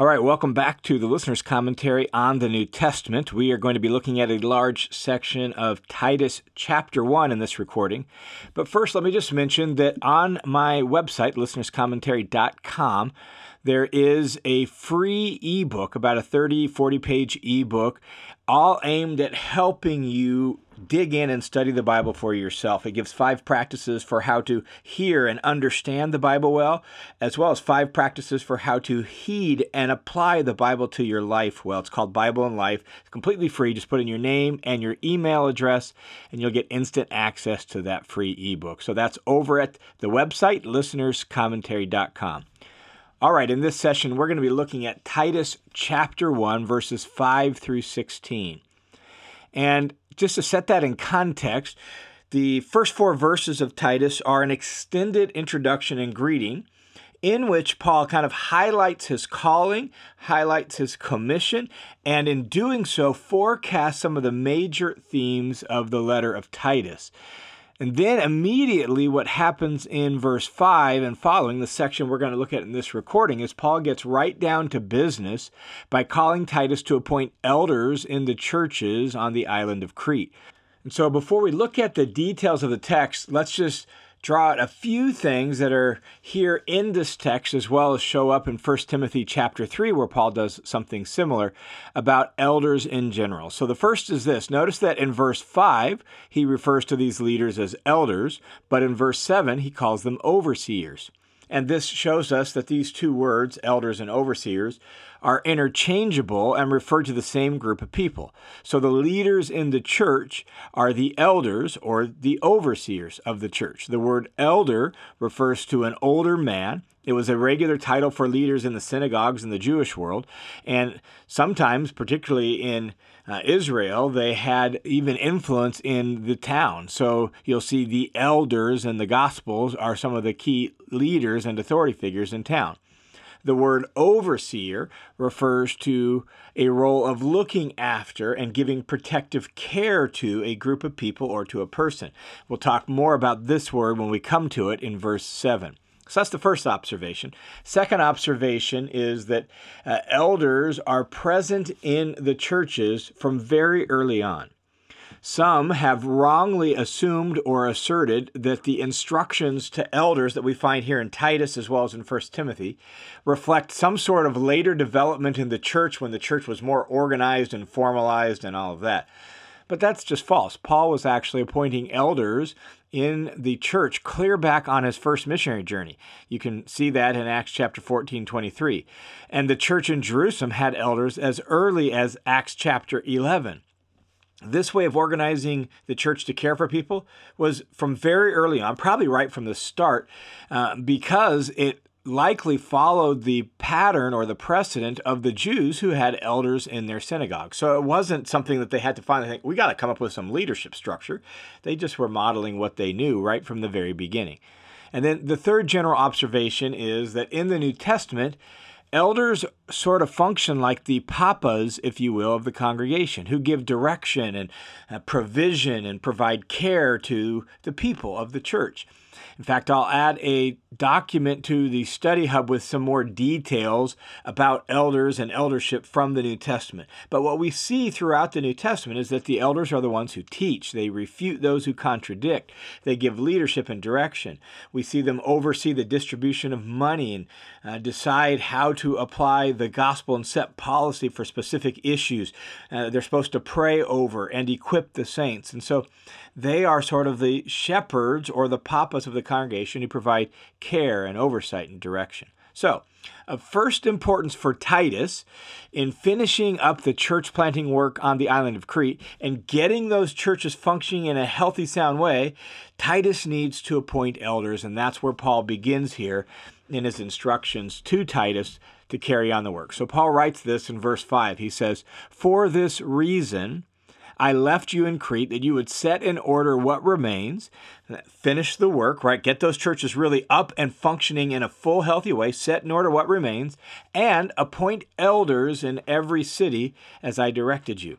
All right, welcome back to the listener's commentary on the New Testament. We are going to be looking at a large section of Titus chapter 1 in this recording. But first, let me just mention that on my website, listenerscommentary.com, there is a free ebook, about a 30, 40 page ebook, all aimed at helping you dig in and study the Bible for yourself. It gives five practices for how to hear and understand the Bible well, as well as five practices for how to heed and apply the Bible to your life well. It's called Bible and Life. It's completely free. Just put in your name and your email address, and you'll get instant access to that free ebook. So that's over at the website, listenerscommentary.com. All right, in this session, we're going to be looking at Titus chapter 1, verses 5 through 16. And just to set that in context, the first four verses of Titus are an extended introduction and greeting in which Paul kind of highlights his calling, highlights his commission, and in doing so, forecasts some of the major themes of the letter of Titus. And then immediately, what happens in verse 5 and following, the section we're going to look at in this recording, is Paul gets right down to business by calling Titus to appoint elders in the churches on the island of Crete. And so, before we look at the details of the text, let's just draw out a few things that are here in this text as well as show up in 1 Timothy chapter 3 where Paul does something similar about elders in general. So the first is this. Notice that in verse 5 he refers to these leaders as elders, but in verse 7 he calls them overseers. And this shows us that these two words, elders and overseers, are interchangeable and refer to the same group of people. So the leaders in the church are the elders or the overseers of the church. The word elder refers to an older man. It was a regular title for leaders in the synagogues in the Jewish world. And sometimes, particularly in uh, Israel, they had even influence in the town. So you'll see the elders and the Gospels are some of the key leaders and authority figures in town. The word overseer refers to a role of looking after and giving protective care to a group of people or to a person. We'll talk more about this word when we come to it in verse 7. So that's the first observation. Second observation is that uh, elders are present in the churches from very early on. Some have wrongly assumed or asserted that the instructions to elders that we find here in Titus as well as in 1 Timothy reflect some sort of later development in the church when the church was more organized and formalized and all of that. But that's just false. Paul was actually appointing elders in the church clear back on his first missionary journey. You can see that in Acts chapter 14, 23. And the church in Jerusalem had elders as early as Acts chapter 11. This way of organizing the church to care for people was from very early on, probably right from the start, uh, because it likely followed the pattern or the precedent of the Jews who had elders in their synagogue. So it wasn't something that they had to finally think, we got to come up with some leadership structure. They just were modeling what they knew right from the very beginning. And then the third general observation is that in the New Testament, Elders sort of function like the papas, if you will, of the congregation, who give direction and uh, provision and provide care to the people of the church. In fact, I'll add a document to the study hub with some more details about elders and eldership from the New Testament. But what we see throughout the New Testament is that the elders are the ones who teach, they refute those who contradict, they give leadership and direction. We see them oversee the distribution of money and uh, decide how to apply the gospel and set policy for specific issues. Uh, they're supposed to pray over and equip the saints. And so they are sort of the shepherds or the papas of the congregation who provide care and oversight and direction. So, of first importance for Titus in finishing up the church planting work on the island of Crete and getting those churches functioning in a healthy, sound way, Titus needs to appoint elders, and that's where Paul begins here in his instructions to Titus to carry on the work. So Paul writes this in verse 5. He says, For this reason, I left you in Crete that you would set in order what remains, finish the work, right? Get those churches really up and functioning in a full, healthy way, set in order what remains, and appoint elders in every city as I directed you.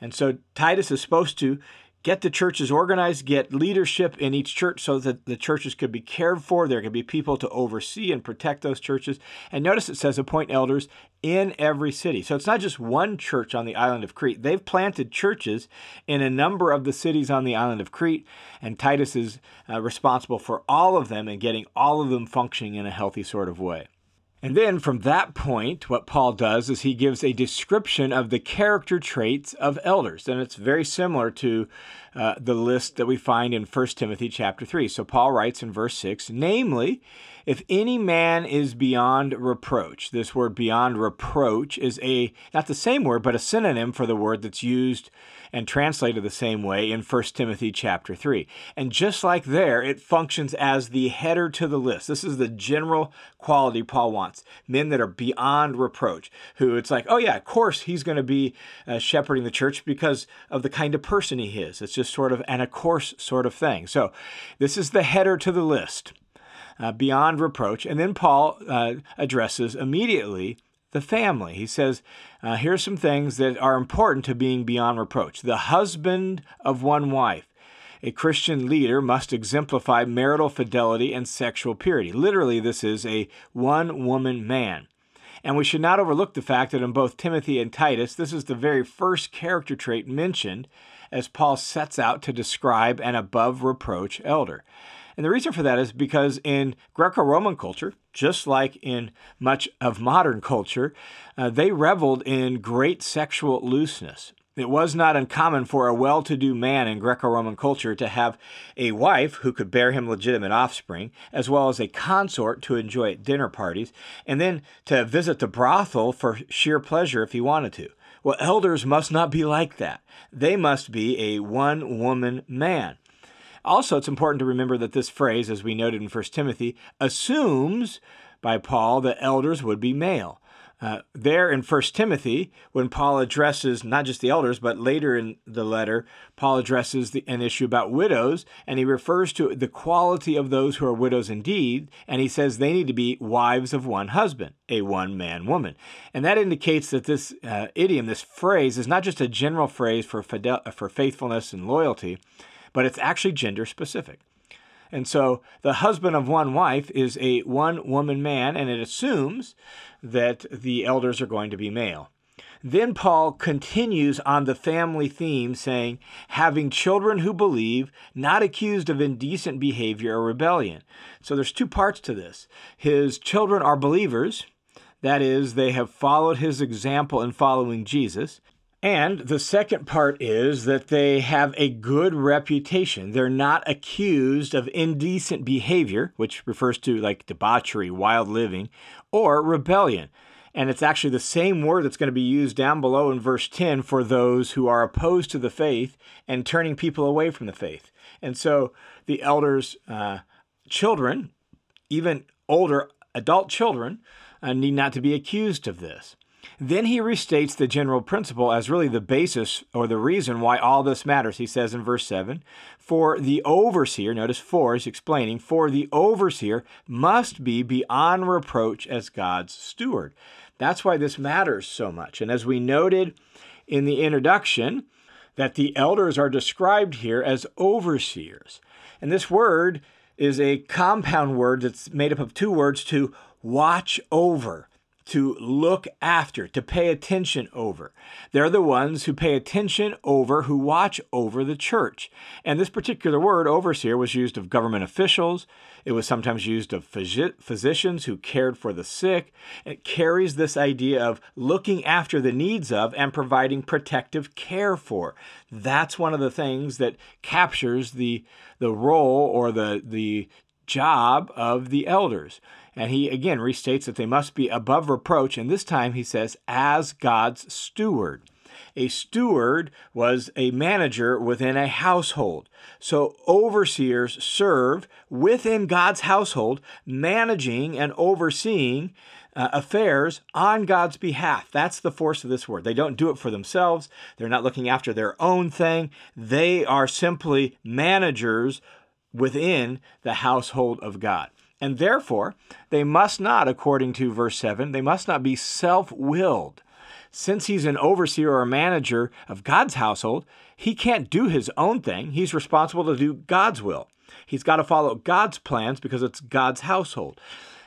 And so Titus is supposed to get the churches organized, get leadership in each church so that the churches could be cared for. There could be people to oversee and protect those churches. And notice it says appoint elders in every city. So it's not just one church on the island of Crete. They've planted churches in a number of the cities on the island of Crete, and Titus is uh, responsible for all of them and getting all of them functioning in a healthy sort of way. And then from that point, what Paul does is he gives a description of the character traits of elders. And it's very similar to uh, the list that we find in 1 Timothy chapter 3. So Paul writes in verse 6 Namely, if any man is beyond reproach, this word beyond reproach is a, not the same word, but a synonym for the word that's used and translated the same way in 1 Timothy chapter 3. And just like there, it functions as the header to the list. This is the general quality Paul wants men that are beyond reproach, who it's like, oh, yeah, of course he's going to be uh, shepherding the church because of the kind of person he is. It's just sort of an of course sort of thing. So this is the header to the list. Uh, beyond reproach. And then Paul uh, addresses immediately the family. He says, uh, here's some things that are important to being beyond reproach. The husband of one wife. A Christian leader must exemplify marital fidelity and sexual purity. Literally, this is a one woman man. And we should not overlook the fact that in both Timothy and Titus, this is the very first character trait mentioned as Paul sets out to describe an above reproach elder. And the reason for that is because in Greco Roman culture, just like in much of modern culture, uh, they reveled in great sexual looseness. It was not uncommon for a well to do man in Greco Roman culture to have a wife who could bear him legitimate offspring, as well as a consort to enjoy at dinner parties, and then to visit the brothel for sheer pleasure if he wanted to. Well, elders must not be like that. They must be a one woman man. Also, it's important to remember that this phrase, as we noted in 1 Timothy, assumes by Paul that elders would be male. Uh, there in 1 Timothy, when Paul addresses not just the elders, but later in the letter, Paul addresses the, an issue about widows, and he refers to the quality of those who are widows indeed, and he says they need to be wives of one husband, a one man woman. And that indicates that this uh, idiom, this phrase, is not just a general phrase for, fidel- for faithfulness and loyalty, but it's actually gender specific. And so the husband of one wife is a one woman man, and it assumes that the elders are going to be male. Then Paul continues on the family theme, saying, having children who believe, not accused of indecent behavior or rebellion. So there's two parts to this. His children are believers, that is, they have followed his example in following Jesus. And the second part is that they have a good reputation. They're not accused of indecent behavior, which refers to like debauchery, wild living, or rebellion. And it's actually the same word that's going to be used down below in verse 10 for those who are opposed to the faith and turning people away from the faith. And so the elders' uh, children, even older adult children, uh, need not to be accused of this. Then he restates the general principle as really the basis or the reason why all this matters. He says in verse 7 For the overseer, notice for is explaining, for the overseer must be beyond reproach as God's steward. That's why this matters so much. And as we noted in the introduction, that the elders are described here as overseers. And this word is a compound word that's made up of two words to watch over to look after, to pay attention over. They're the ones who pay attention over, who watch over the church. And this particular word, overseer, was used of government officials. It was sometimes used of physicians who cared for the sick. It carries this idea of looking after the needs of and providing protective care for. That's one of the things that captures the, the role or the, the job of the elders. And he again restates that they must be above reproach, and this time he says, as God's steward. A steward was a manager within a household. So overseers serve within God's household, managing and overseeing uh, affairs on God's behalf. That's the force of this word. They don't do it for themselves, they're not looking after their own thing. They are simply managers within the household of God. And therefore, they must not, according to verse 7, they must not be self willed. since he's an overseer or manager of God's household, he can't do his own thing. He's responsible to do God's will. He's got to follow God's plans because it's God's household.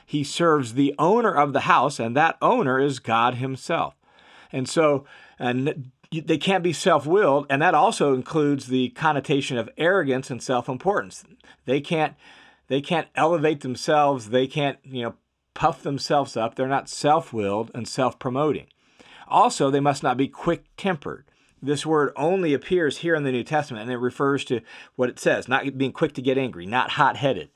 He serves the owner of the house, and that owner is God Himself. And so, and they can't be self-willed, and that also includes the connotation of arrogance and self-importance. They can't they can't elevate themselves. They can't you know puff themselves up. They're not self-willed and self-promoting. Also, they must not be quick-tempered. This word only appears here in the New Testament, and it refers to what it says: not being quick to get angry, not hot-headed.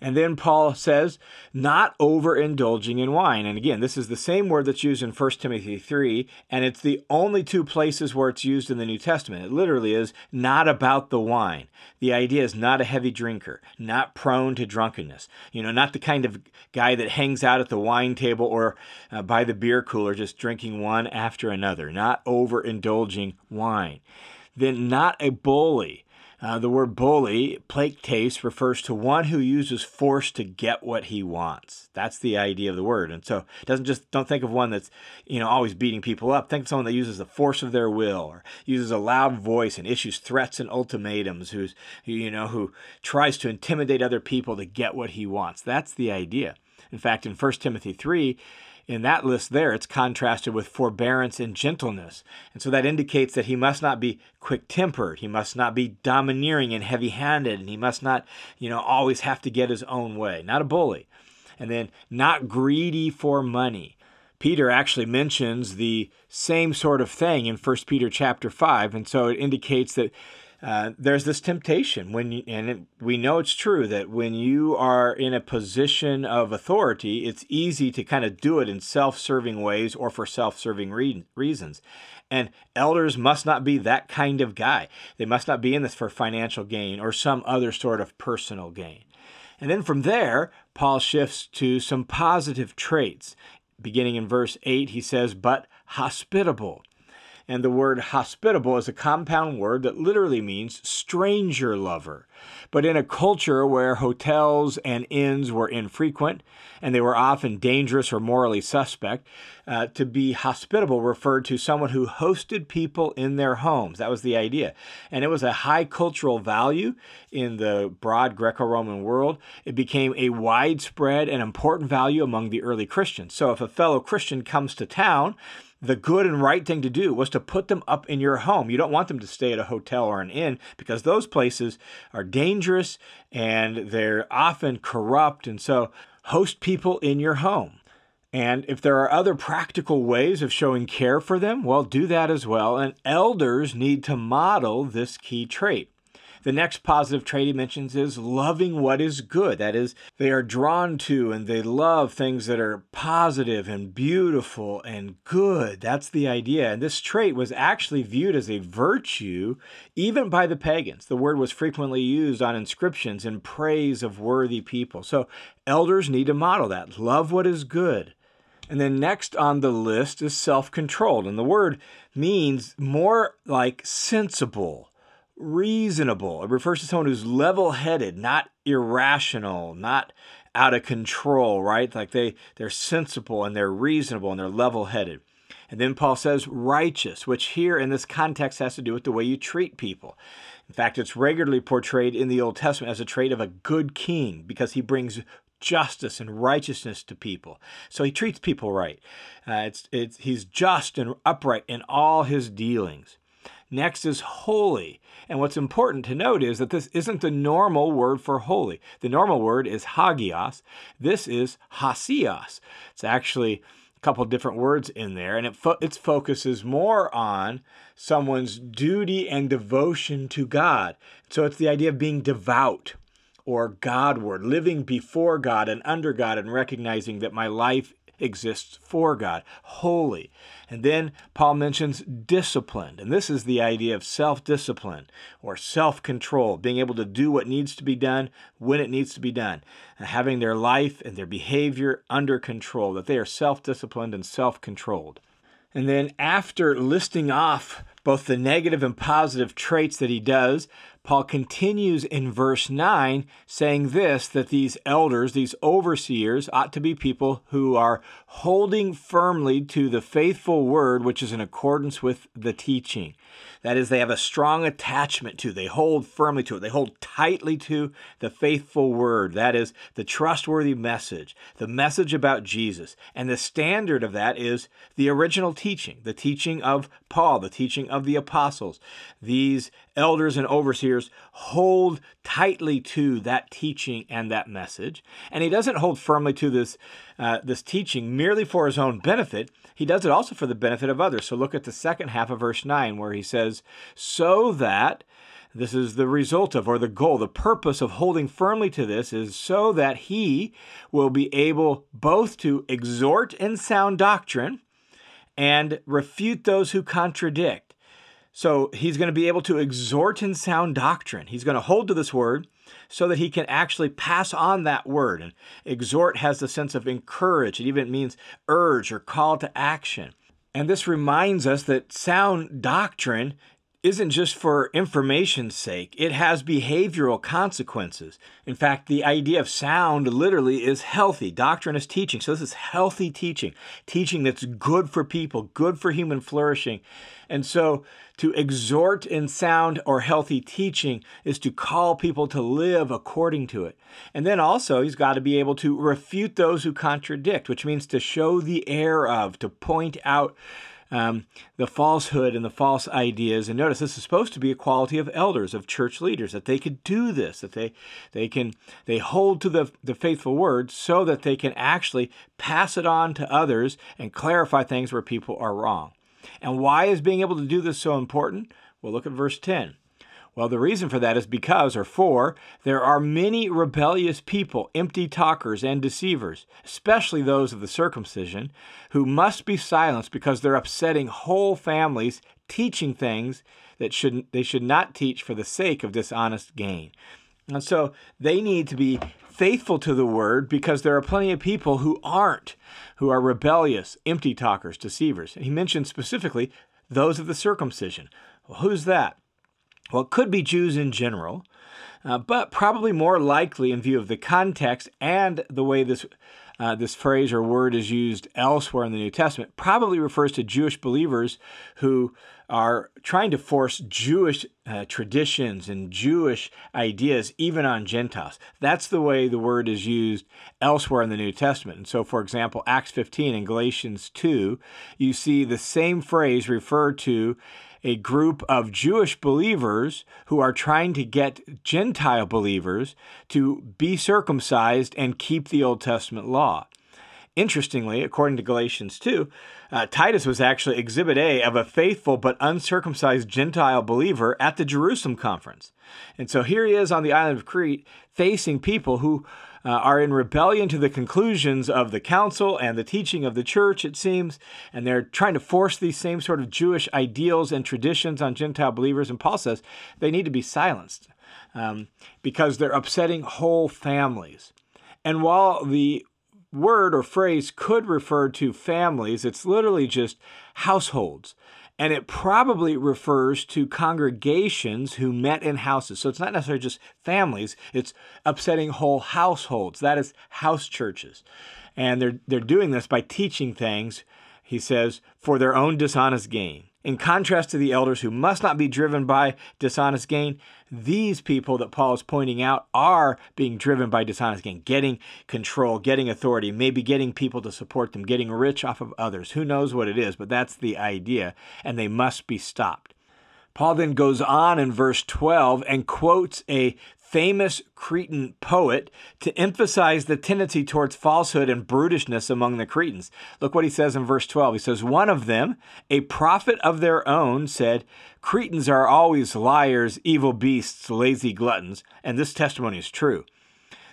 And then Paul says, not overindulging in wine. And again, this is the same word that's used in 1 Timothy 3, and it's the only two places where it's used in the New Testament. It literally is not about the wine. The idea is not a heavy drinker, not prone to drunkenness. You know, not the kind of guy that hangs out at the wine table or uh, by the beer cooler just drinking one after another, not overindulging wine. Then not a bully uh, the word bully, taste, refers to one who uses force to get what he wants. That's the idea of the word. And so doesn't just don't think of one that's, you know, always beating people up. Think of someone that uses the force of their will or uses a loud voice and issues threats and ultimatums, who's you know, who tries to intimidate other people to get what he wants. That's the idea. In fact, in 1 Timothy 3, in that list there, it's contrasted with forbearance and gentleness. And so that indicates that he must not be quick tempered. He must not be domineering and heavy handed. And he must not, you know, always have to get his own way. Not a bully. And then not greedy for money. Peter actually mentions the same sort of thing in 1 Peter chapter 5. And so it indicates that uh, there's this temptation when you, and it, we know it's true that when you are in a position of authority it's easy to kind of do it in self-serving ways or for self-serving re- reasons. And elders must not be that kind of guy. They must not be in this for financial gain or some other sort of personal gain. And then from there paul shifts to some positive traits. Beginning in verse 8 he says but hospitable and the word hospitable is a compound word that literally means stranger lover. But in a culture where hotels and inns were infrequent and they were often dangerous or morally suspect, uh, to be hospitable referred to someone who hosted people in their homes. That was the idea. And it was a high cultural value in the broad Greco Roman world. It became a widespread and important value among the early Christians. So if a fellow Christian comes to town, the good and right thing to do was to put them up in your home. You don't want them to stay at a hotel or an inn because those places are dangerous and they're often corrupt. And so, host people in your home. And if there are other practical ways of showing care for them, well, do that as well. And elders need to model this key trait. The next positive trait he mentions is loving what is good. That is, they are drawn to and they love things that are positive and beautiful and good. That's the idea. And this trait was actually viewed as a virtue even by the pagans. The word was frequently used on inscriptions in praise of worthy people. So elders need to model that. Love what is good. And then next on the list is self controlled. And the word means more like sensible reasonable. It refers to someone who's level headed, not irrational, not out of control, right? Like they, they're sensible and they're reasonable and they're level headed. And then Paul says righteous, which here in this context has to do with the way you treat people. In fact, it's regularly portrayed in the Old Testament as a trait of a good king because he brings justice and righteousness to people. So he treats people right. Uh, it's, it's, he's just and upright in all his dealings. Next is holy. And what's important to note is that this isn't the normal word for holy. The normal word is hagios. This is hosios. It's actually a couple different words in there, and it fo- its focus is more on someone's duty and devotion to God. So it's the idea of being devout or Godward, living before God and under God, and recognizing that my life exists for God, holy. And then Paul mentions disciplined, and this is the idea of self discipline or self control, being able to do what needs to be done when it needs to be done, and having their life and their behavior under control, that they are self disciplined and self controlled. And then after listing off both the negative and positive traits that he does, Paul continues in verse 9 saying this that these elders, these overseers, ought to be people who are holding firmly to the faithful word which is in accordance with the teaching. That is, they have a strong attachment to, they hold firmly to it, they hold tightly to the faithful word. That is, the trustworthy message, the message about Jesus. And the standard of that is the original teaching, the teaching of Paul, the teaching of the apostles. These elders and overseers hold tightly to that teaching and that message. And he doesn't hold firmly to this, uh, this teaching merely for his own benefit. He does it also for the benefit of others. So look at the second half of verse 9 where he says, So that this is the result of, or the goal, the purpose of holding firmly to this is so that he will be able both to exhort in sound doctrine and refute those who contradict. So he's going to be able to exhort in sound doctrine. He's going to hold to this word so that he can actually pass on that word. And exhort has the sense of encourage, it even means urge or call to action. And this reminds us that sound doctrine isn't just for information's sake, it has behavioral consequences. In fact, the idea of sound literally is healthy. Doctrine is teaching. So, this is healthy teaching, teaching that's good for people, good for human flourishing. And so, to exhort in sound or healthy teaching is to call people to live according to it. And then also, he's got to be able to refute those who contradict, which means to show the error of, to point out um, the falsehood and the false ideas. And notice this is supposed to be a quality of elders, of church leaders, that they could do this, that they they can they hold to the, the faithful word so that they can actually pass it on to others and clarify things where people are wrong. And why is being able to do this so important? Well, look at verse 10. Well, the reason for that is because, or for, there are many rebellious people, empty talkers, and deceivers, especially those of the circumcision, who must be silenced because they're upsetting whole families, teaching things that should, they should not teach for the sake of dishonest gain. And so they need to be faithful to the word because there are plenty of people who aren't, who are rebellious, empty talkers, deceivers. And he mentioned specifically those of the circumcision. Well, who's that? Well, it could be Jews in general, uh, but probably more likely in view of the context and the way this uh, this phrase or word is used elsewhere in the New Testament, probably refers to Jewish believers who are trying to force Jewish uh, traditions and Jewish ideas even on Gentiles. That's the way the word is used elsewhere in the New Testament. And so, for example, Acts 15 and Galatians 2, you see the same phrase referred to a group of Jewish believers who are trying to get Gentile believers to be circumcised and keep the Old Testament law. Interestingly, according to Galatians 2, uh, Titus was actually exhibit A of a faithful but uncircumcised Gentile believer at the Jerusalem conference. And so here he is on the island of Crete facing people who uh, are in rebellion to the conclusions of the council and the teaching of the church, it seems, and they're trying to force these same sort of Jewish ideals and traditions on Gentile believers. And Paul says they need to be silenced um, because they're upsetting whole families. And while the word or phrase could refer to families, it's literally just households and it probably refers to congregations who met in houses. So it's not necessarily just families, it's upsetting whole households. That is house churches. And they're, they're doing this by teaching things, he says, for their own dishonest gain. In contrast to the elders who must not be driven by dishonest gain, these people that Paul is pointing out are being driven by dishonest gain, getting control, getting authority, maybe getting people to support them, getting rich off of others. Who knows what it is, but that's the idea, and they must be stopped. Paul then goes on in verse 12 and quotes a famous Cretan poet to emphasize the tendency towards falsehood and brutishness among the Cretans. Look what he says in verse 12. He says, One of them, a prophet of their own, said, Cretans are always liars, evil beasts, lazy gluttons. And this testimony is true.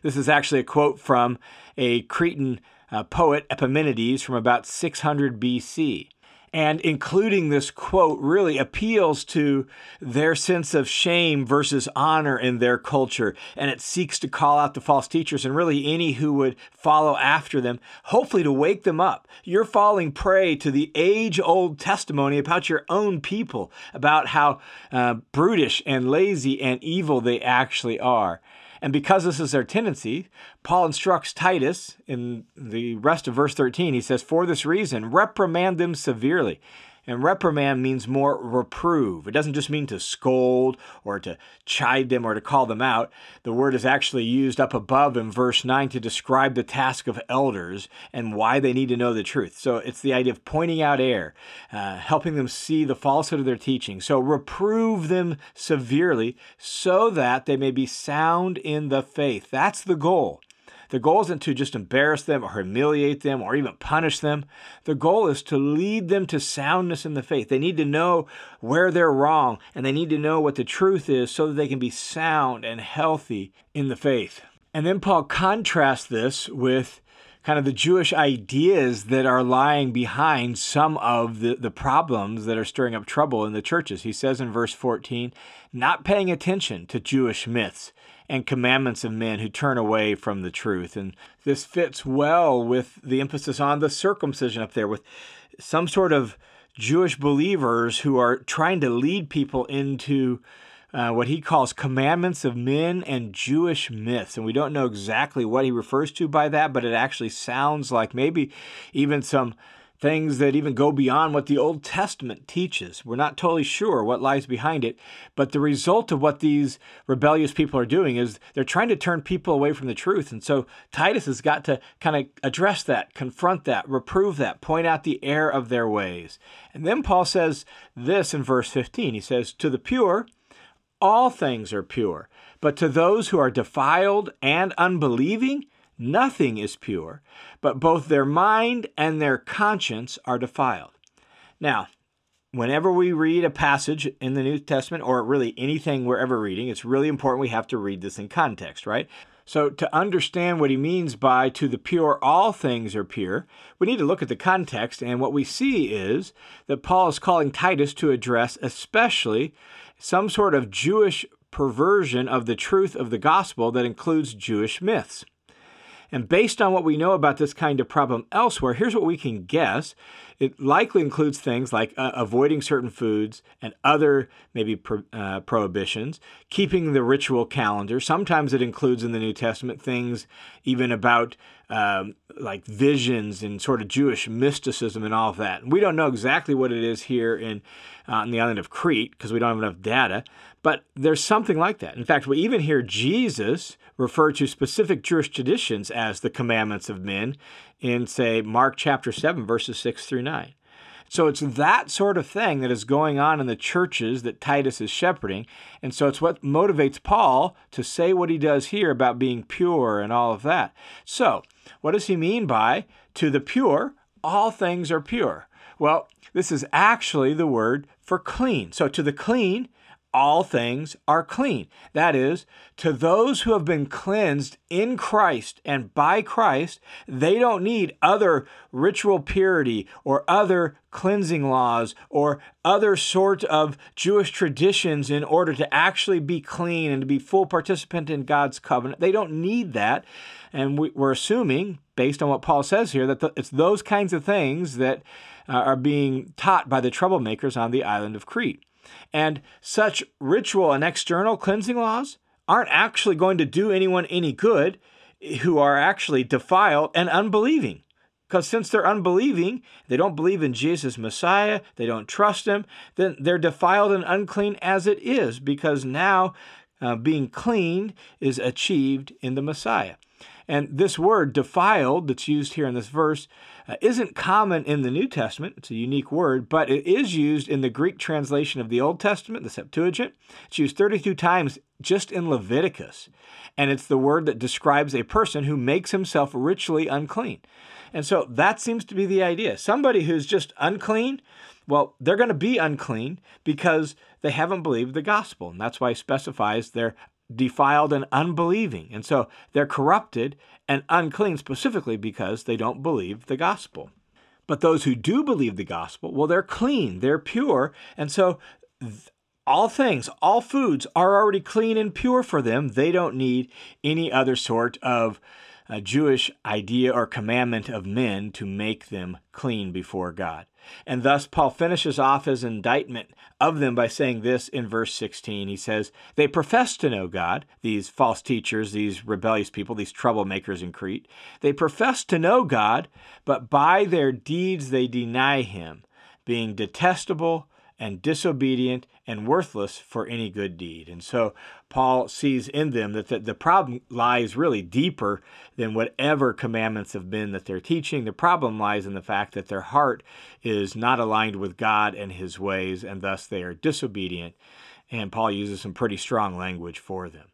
This is actually a quote from a Cretan uh, poet, Epimenides, from about 600 BC. And including this quote really appeals to their sense of shame versus honor in their culture. And it seeks to call out the false teachers and really any who would follow after them, hopefully to wake them up. You're falling prey to the age old testimony about your own people, about how uh, brutish and lazy and evil they actually are. And because this is their tendency, Paul instructs Titus in the rest of verse 13. He says, For this reason, reprimand them severely and reprimand means more reprove. It doesn't just mean to scold or to chide them or to call them out. The word is actually used up above in verse 9 to describe the task of elders and why they need to know the truth. So it's the idea of pointing out error, uh, helping them see the falsehood of their teaching. So reprove them severely so that they may be sound in the faith. That's the goal. The goal isn't to just embarrass them or humiliate them or even punish them. The goal is to lead them to soundness in the faith. They need to know where they're wrong and they need to know what the truth is so that they can be sound and healthy in the faith. And then Paul contrasts this with kind of the Jewish ideas that are lying behind some of the, the problems that are stirring up trouble in the churches. He says in verse 14, not paying attention to Jewish myths and commandments of men who turn away from the truth. And this fits well with the emphasis on the circumcision up there, with some sort of Jewish believers who are trying to lead people into uh, what he calls commandments of men and Jewish myths. And we don't know exactly what he refers to by that, but it actually sounds like maybe even some things that even go beyond what the Old Testament teaches. We're not totally sure what lies behind it, but the result of what these rebellious people are doing is they're trying to turn people away from the truth. And so Titus has got to kind of address that, confront that, reprove that, point out the error of their ways. And then Paul says this in verse 15 he says, To the pure, all things are pure, but to those who are defiled and unbelieving, nothing is pure, but both their mind and their conscience are defiled. Now, whenever we read a passage in the New Testament, or really anything we're ever reading, it's really important we have to read this in context, right? So, to understand what he means by to the pure, all things are pure, we need to look at the context. And what we see is that Paul is calling Titus to address especially some sort of Jewish perversion of the truth of the gospel that includes Jewish myths. And based on what we know about this kind of problem elsewhere, here's what we can guess. It likely includes things like uh, avoiding certain foods and other maybe pro- uh, prohibitions, keeping the ritual calendar. Sometimes it includes in the New Testament things even about um, like visions and sort of Jewish mysticism and all of that. We don't know exactly what it is here in uh, the island of Crete because we don't have enough data, but there's something like that. In fact, we even hear Jesus refer to specific Jewish traditions as the commandments of men in, say, Mark chapter 7, verses 6 through 9. So it's that sort of thing that is going on in the churches that Titus is shepherding. And so it's what motivates Paul to say what he does here about being pure and all of that. So, what does he mean by to the pure, all things are pure? Well, this is actually the word for clean. So to the clean, all things are clean. That is, to those who have been cleansed in Christ and by Christ, they don't need other ritual purity or other cleansing laws or other sort of Jewish traditions in order to actually be clean and to be full participant in God's covenant. They don't need that. And we're assuming, based on what Paul says here, that it's those kinds of things that uh, are being taught by the troublemakers on the island of Crete. And such ritual and external cleansing laws aren't actually going to do anyone any good who are actually defiled and unbelieving. Because since they're unbelieving, they don't believe in Jesus Messiah, they don't trust him, then they're defiled and unclean as it is, because now uh, being cleaned is achieved in the Messiah. And this word defiled that's used here in this verse uh, isn't common in the New Testament. It's a unique word, but it is used in the Greek translation of the Old Testament, the Septuagint. It's used 32 times just in Leviticus. And it's the word that describes a person who makes himself ritually unclean. And so that seems to be the idea. Somebody who's just unclean, well, they're going to be unclean because they haven't believed the gospel. And that's why he specifies they're defiled and unbelieving. And so they're corrupted and unclean specifically because they don't believe the gospel. But those who do believe the gospel, well, they're clean, they're pure. And so th- all things, all foods are already clean and pure for them. They don't need any other sort of a Jewish idea or commandment of men to make them clean before God. And thus, Paul finishes off his indictment of them by saying this in verse 16. He says, They profess to know God, these false teachers, these rebellious people, these troublemakers in Crete. They profess to know God, but by their deeds they deny him, being detestable and disobedient and worthless for any good deed. And so Paul sees in them that the, the, problem lies really deeper than whatever commandments have been that they're teaching. The problem lies in the fact that their heart is not aligned with God and his ways, and thus they are disobedient. And Paul uses some pretty strong language for them.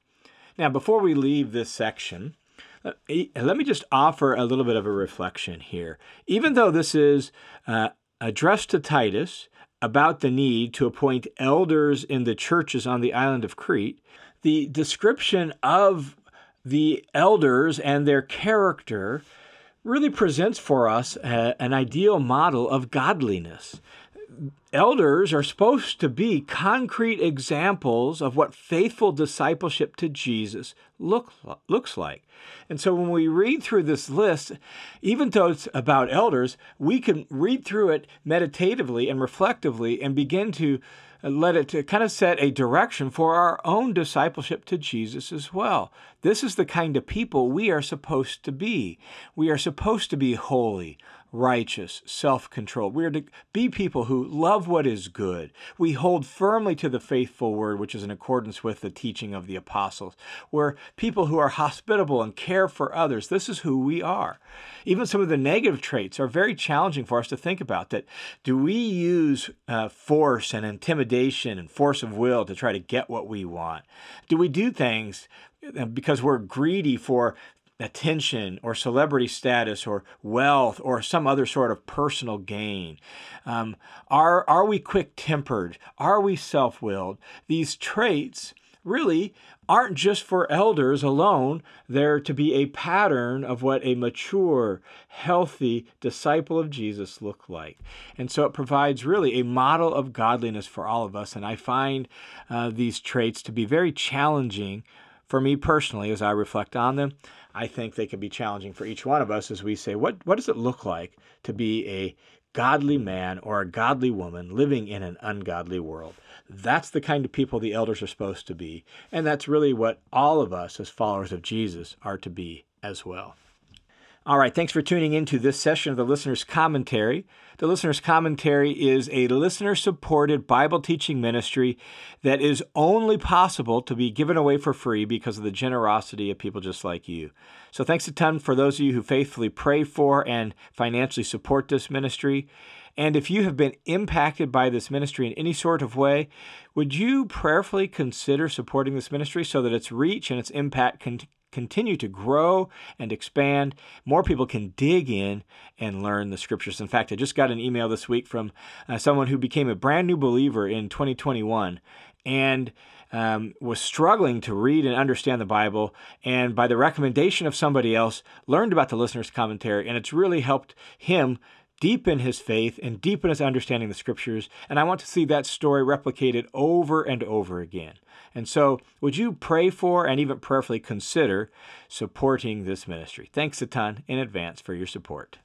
Now, before we leave this section, uh, let me just offer a little bit of a reflection here. Even though this is uh, addressed to Titus, about the need to appoint elders in the churches on the island of Crete, the description of the elders and their character really presents for us a, an ideal model of godliness elders are supposed to be concrete examples of what faithful discipleship to Jesus look, looks like. And so when we read through this list, even though it's about elders, we can read through it meditatively and reflectively and begin to let it to kind of set a direction for our own discipleship to Jesus as well. This is the kind of people we are supposed to be. We are supposed to be holy, righteous, self controlled. We are to be people who love what is good. We hold firmly to the faithful word, which is in accordance with the teaching of the apostles. We're people who are hospitable and care for others. This is who we are. Even some of the negative traits are very challenging for us to think about. That do we use uh, force and intimidation and force of will to try to get what we want? Do we do things uh, because we're greedy for attention or celebrity status or wealth or some other sort of personal gain? Um, are, are we quick tempered? Are we self willed? These traits really aren't just for elders alone. They're to be a pattern of what a mature, healthy disciple of Jesus look like. And so it provides really a model of godliness for all of us. And I find uh, these traits to be very challenging for me personally as I reflect on them. I think they can be challenging for each one of us as we say, what, what does it look like to be a godly man or a godly woman living in an ungodly world? That's the kind of people the elders are supposed to be. And that's really what all of us as followers of Jesus are to be as well. All right, thanks for tuning in to this session of the Listener's Commentary. The Listener's Commentary is a listener supported Bible teaching ministry that is only possible to be given away for free because of the generosity of people just like you. So, thanks a ton for those of you who faithfully pray for and financially support this ministry. And if you have been impacted by this ministry in any sort of way, would you prayerfully consider supporting this ministry so that its reach and its impact can continue to grow and expand. More people can dig in and learn the scriptures. In fact, I just got an email this week from uh, someone who became a brand new believer in 2021 and um, was struggling to read and understand the Bible, and by the recommendation of somebody else, learned about the listener's commentary, and it's really helped him deepen his faith and deepen his understanding of the scriptures. And I want to see that story replicated over and over again. And so, would you pray for and even prayerfully consider supporting this ministry? Thanks a ton in advance for your support.